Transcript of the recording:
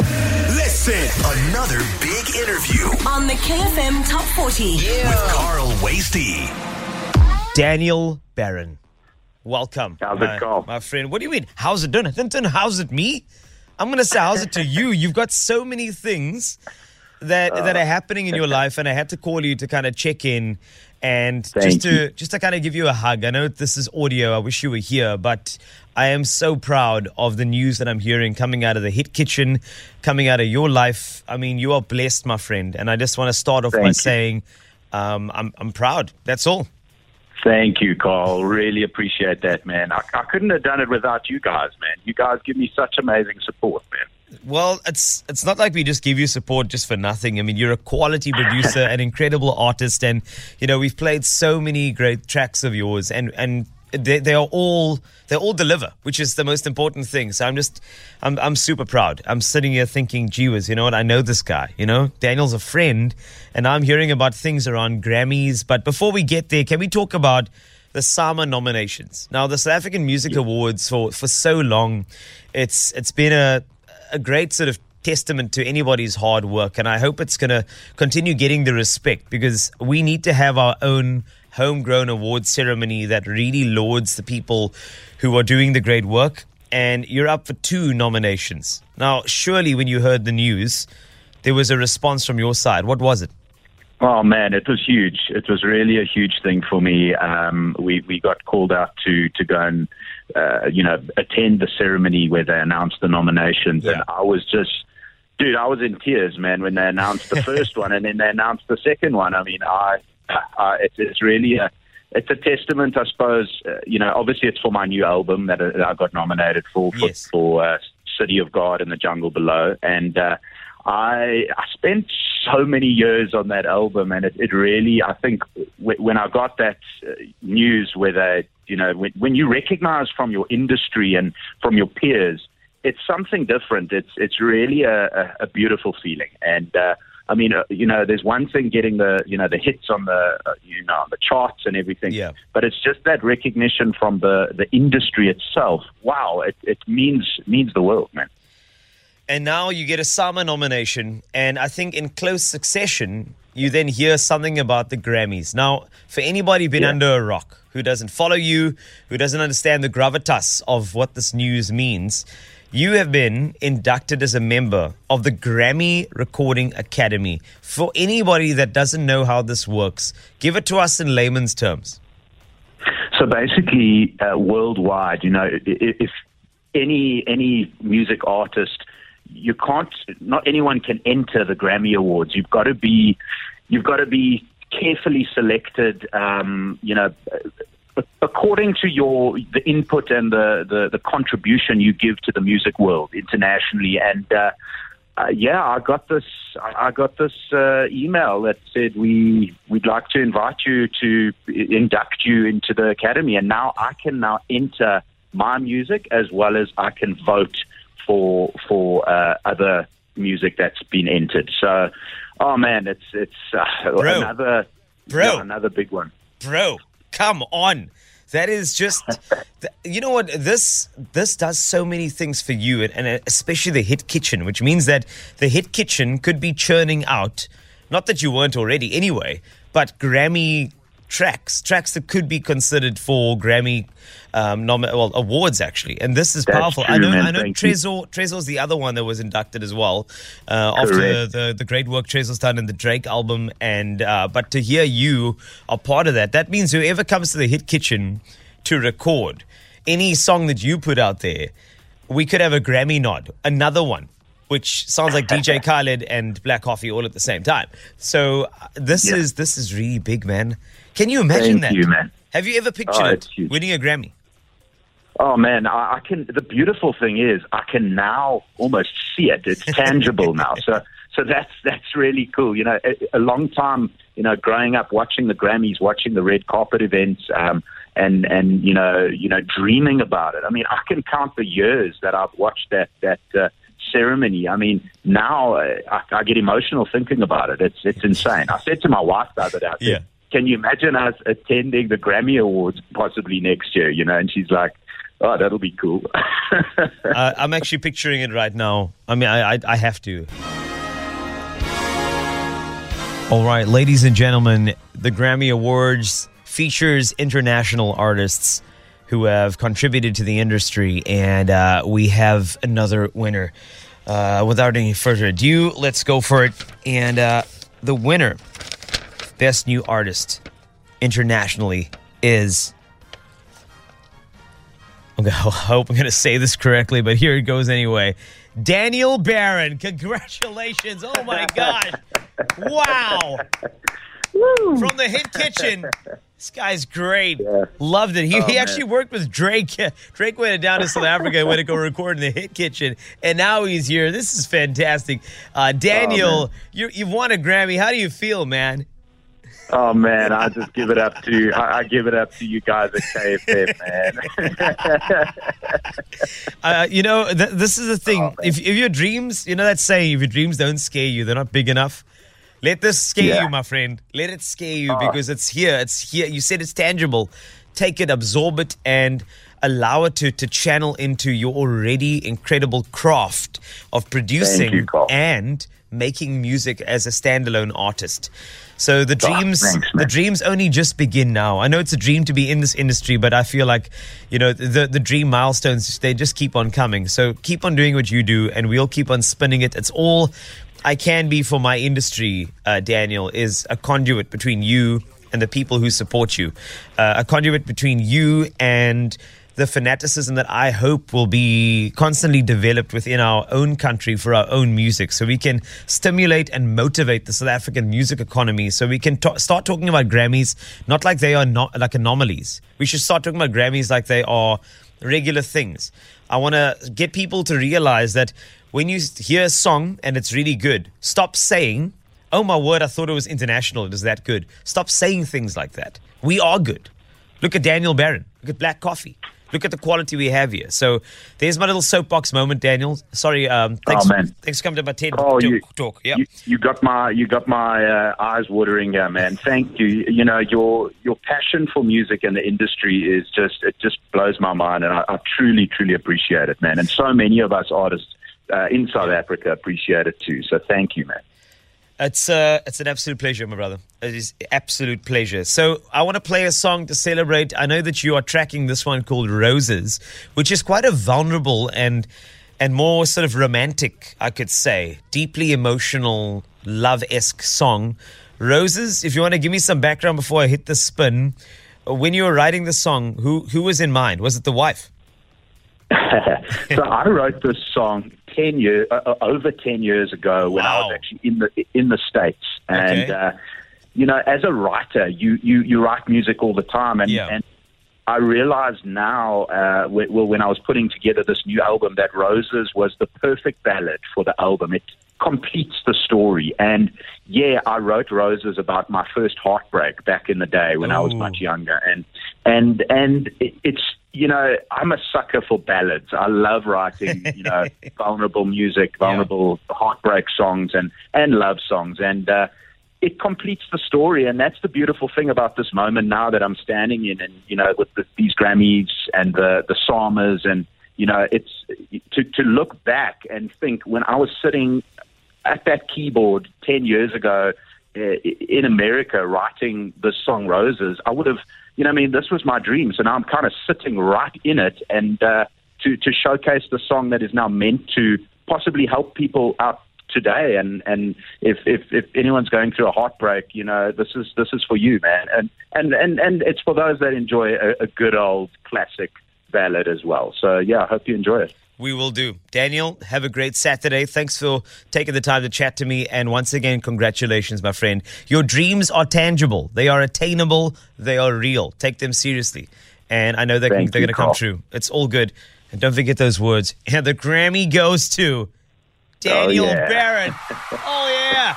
Listen, another big interview on the KFM Top 40. with Carl Wastie. Daniel Baron. Welcome. How's it my, go? My friend. What do you mean? How's it doing? Tintin, how's it me? I'm gonna say how's it to you? You've got so many things that that are happening in your life and I had to call you to kind of check in and just to you. just to kind of give you a hug. I know this is audio. I wish you were here, but I am so proud of the news that I'm hearing coming out of the hit kitchen, coming out of your life. I mean, you are blessed, my friend, and I just want to start off by you. saying um, I'm I'm proud. That's all. Thank you, Carl. Really appreciate that, man. I, I couldn't have done it without you guys, man. You guys give me such amazing support, man. Well, it's it's not like we just give you support just for nothing. I mean, you're a quality producer, an incredible artist, and you know we've played so many great tracks of yours, and and they, they are all they all deliver, which is the most important thing. So I'm just I'm I'm super proud. I'm sitting here thinking, gee whiz, you know what? I know this guy. You know, Daniel's a friend, and I'm hearing about things around Grammys. But before we get there, can we talk about the SAMA nominations? Now, the South African Music Awards for for so long, it's it's been a a great sort of testament to anybody's hard work and I hope it's going to continue getting the respect because we need to have our own homegrown award ceremony that really lauds the people who are doing the great work and you're up for two nominations. Now, surely when you heard the news, there was a response from your side. What was it? Oh man, it was huge. It was really a huge thing for me. Um, we we got called out to to go and uh, you know attend the ceremony where they announced the nominations, Yeah. and I was just. Dude, I was in tears, man, when they announced the first one and then they announced the second one. I mean, I, I it's, it's really a, it's a testament, I suppose. Uh, you know, obviously it's for my new album that uh, I got nominated for for, Yes. for uh, City of God and the Jungle Below, and uh, I I spent so many years on that album, and it, it really I think w- when I got that uh, news where they you know when, when you recognize from your industry and from your peers, it's something different. It's it's really a, a, a beautiful feeling, and uh, I mean uh, you know there's one thing getting the you know the hits on the uh, you know on the charts and everything, Yeah. but it's just that recognition from the the industry itself. Wow, it, it means means the world, man. And now you get a SAMA nomination, and I think in close succession, you then hear something about the Grammys. Now, for anybody been Yeah. under a rock who doesn't follow you, who doesn't understand the gravitas of what this news means, you have been inducted as a member of the Grammy Recording Academy. For anybody that doesn't know how this works, give it to us in layman's terms. So basically, uh, worldwide, you know, if any any music artist, you can't, not anyone can enter the Grammy Awards. You've got to be, you've got to be carefully selected. Um, you know, according to your the input and the, the the contribution you give to the music world internationally, and. Uh, uh, yeah, I got this. I got this uh, email that said we we'd like to invite you to induct you into the academy, and now I can now enter my music as well as I can vote for for uh, other music that's been entered. So, oh man, it's it's uh, Bro. another Bro. yeah, another big one. bro come on that is just th- you know what this this does so many things for you and, and especially the hit kitchen which means that the hit kitchen could be churning out not that you weren't already anyway but grammy tracks tracks that could be considered for grammy um, nom- well awards actually and this is That's powerful i know man. i know Tresor Tresor's the other one that was inducted as well uh, after Correct. the, the great work Tresor's done in the Drake album, and uh, but to hear you are part of that, that means whoever comes to the Hit Kitchen to record any song that you put out there, we could have a Grammy nod, another one. Which sounds like DJ Khaled and Black Coffee all at the same time. So uh, this Yeah. is this is really big, man. Can you imagine Thank that? you, man. Have you ever pictured Oh, it huge. winning a Grammy? Oh man, I, I can. The beautiful thing is, I can now almost see it. It's tangible now. So, so that's that's really cool. You know, a, a long time. You know, growing up watching the Grammys, watching the red carpet events, um, and and you know, you know, dreaming about it. I mean, I can count the years that I've watched that that. Uh, ceremony i mean now uh, I, I get emotional thinking about it it's it's insane i said to my wife the other day I said, Yeah. can you imagine us attending the Grammy Awards possibly next year? You know, and she's like, Oh, that'll be cool. uh, I'm actually picturing it right now. I mean, I, I, I have to. All right, ladies and gentlemen, the Grammy Awards features international artists who have contributed to the industry, and uh, we have another winner. Uh, without any further ado, let's go for it. And uh, the winner, Best New Artist internationally, is. Okay, I hope I'm going to say this correctly, but here it goes anyway. Daniel Baron, congratulations. Oh my gosh. Wow. From the Hit Kitchen. This guy's great. Yeah. Loved it. He, Oh, he man. actually worked with Drake. Drake went down to South Africa and went to go record in the Hit Kitchen, and now he's here. This is fantastic. Uh, Daniel, Oh, you, you've won a Grammy. How do you feel, man? oh man, I just give it up to I, I give it up to you guys at KFM, man. Uh, you know, th- this is the thing. Oh, if, if your dreams, you know that saying, if your dreams don't scare you, they're not big enough. Let this scare Yeah. you, my friend. Let it scare you Oh. because it's here. It's here. You said it's tangible. Take it, absorb it, and allow it to, to channel into your already incredible craft of producing you, and making music as a standalone artist. So the Ah, dreams, thanks, the dreams only just begin now. I know it's a dream to be in this industry, but I feel like, you know, the the dream milestones they just keep on coming. So keep on doing what you do, and we'll keep on spinning it. It's all I can be for my industry. Uh, Daniel is a conduit between you and the people who support you, uh, a conduit between you and the fanaticism that I hope will be constantly developed within our own country for our own music so we can stimulate and motivate the South African music economy so we can ta- start talking about Grammys not like they are not like anomalies. We should start talking about Grammys like they are regular things. I want to get people to realize that when you hear a song and it's really good, stop saying, "Oh my word, I thought it was international. It is that good." Stop saying things like that. We are good. Look at Daniel Baron. Look at Black Coffee. Look at the quality we have here. So there's my little soapbox moment, Daniel. Sorry, um, thanks, Oh, man. thanks for coming to my TED Oh, talk. you, talk. Yeah. you, you got my you got my uh, eyes watering, uh, man. Thank you. You know your your passion for music and the industry is just it just blows my mind, and I, I truly truly appreciate it, man. And so many of us artists uh, in South Africa appreciate it too. So thank you, man. It's uh, it's an absolute pleasure, my brother. It is absolute pleasure. So I want to play a song to celebrate. I know that you are tracking this one called Roses, which is quite a vulnerable and and more sort of romantic, I could say, deeply emotional, love esque song. Roses. If you want to give me some background before I hit the spin, when you were writing the song, who who was in mind? Was it the wife? so I wrote this song ten years uh, uh, over ten years ago when I was actually in the in the states, and Okay. uh, you know, as a writer, you you you write music all the time, and Yeah. and I realize now, uh, well, when I was putting together this new album, that Roses was the perfect ballad for the album. It completes the story. And yeah, I wrote Roses about my first heartbreak back in the day when I was much younger. And and and it, it's you know I'm a sucker for ballads. I love writing you know vulnerable music, vulnerable heartbreak songs, and and love songs. And uh, it completes the story, and that's the beautiful thing about this moment now that I'm standing in, and you know, with the, these Grammys and the the SAMAs, and you know, it's to to look back and think when I was sitting at that keyboard ten years ago uh, in America writing this song Roses, I would have, you know, I mean, this was my dream. So now I'm kind of sitting right in it, and uh, to to showcase the song that is now meant to possibly help people out today. And and if if if anyone's going through a heartbreak you know this is this is for you man. And and and and it's for those that enjoy a, a good old classic ballad as well. So yeah i hope you enjoy it We will do. Daniel, have a great Saturday. Thanks for taking the time to chat to me. And once again, congratulations, my friend. Your dreams are tangible, they are attainable, they are real. Take them seriously. And I know they can, they're going to come true. It's all good. And don't forget those words. And the Grammy goes to Daniel yeah. Baron. Oh, yeah.